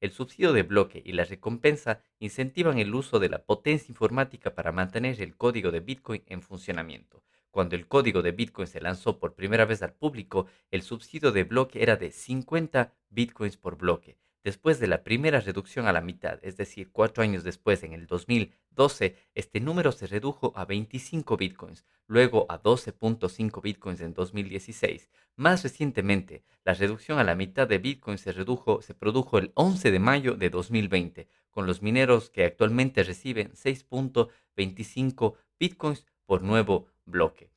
El subsidio de bloque y la recompensa incentivan el uso de la potencia informática para mantener el código de Bitcoin en funcionamiento. Cuando el código de Bitcoin se lanzó por primera vez al público, el subsidio de bloque era de 50 Bitcoins por bloque. Después de la primera reducción a la mitad, es decir, cuatro años después, en el 2012, este número se redujo a 25 bitcoins, luego a 12.5 bitcoins en 2016. Más recientemente, la reducción a la mitad de bitcoins se, produjo el 11 de mayo de 2020, con los mineros que actualmente reciben 6.25 bitcoins por nuevo bloque.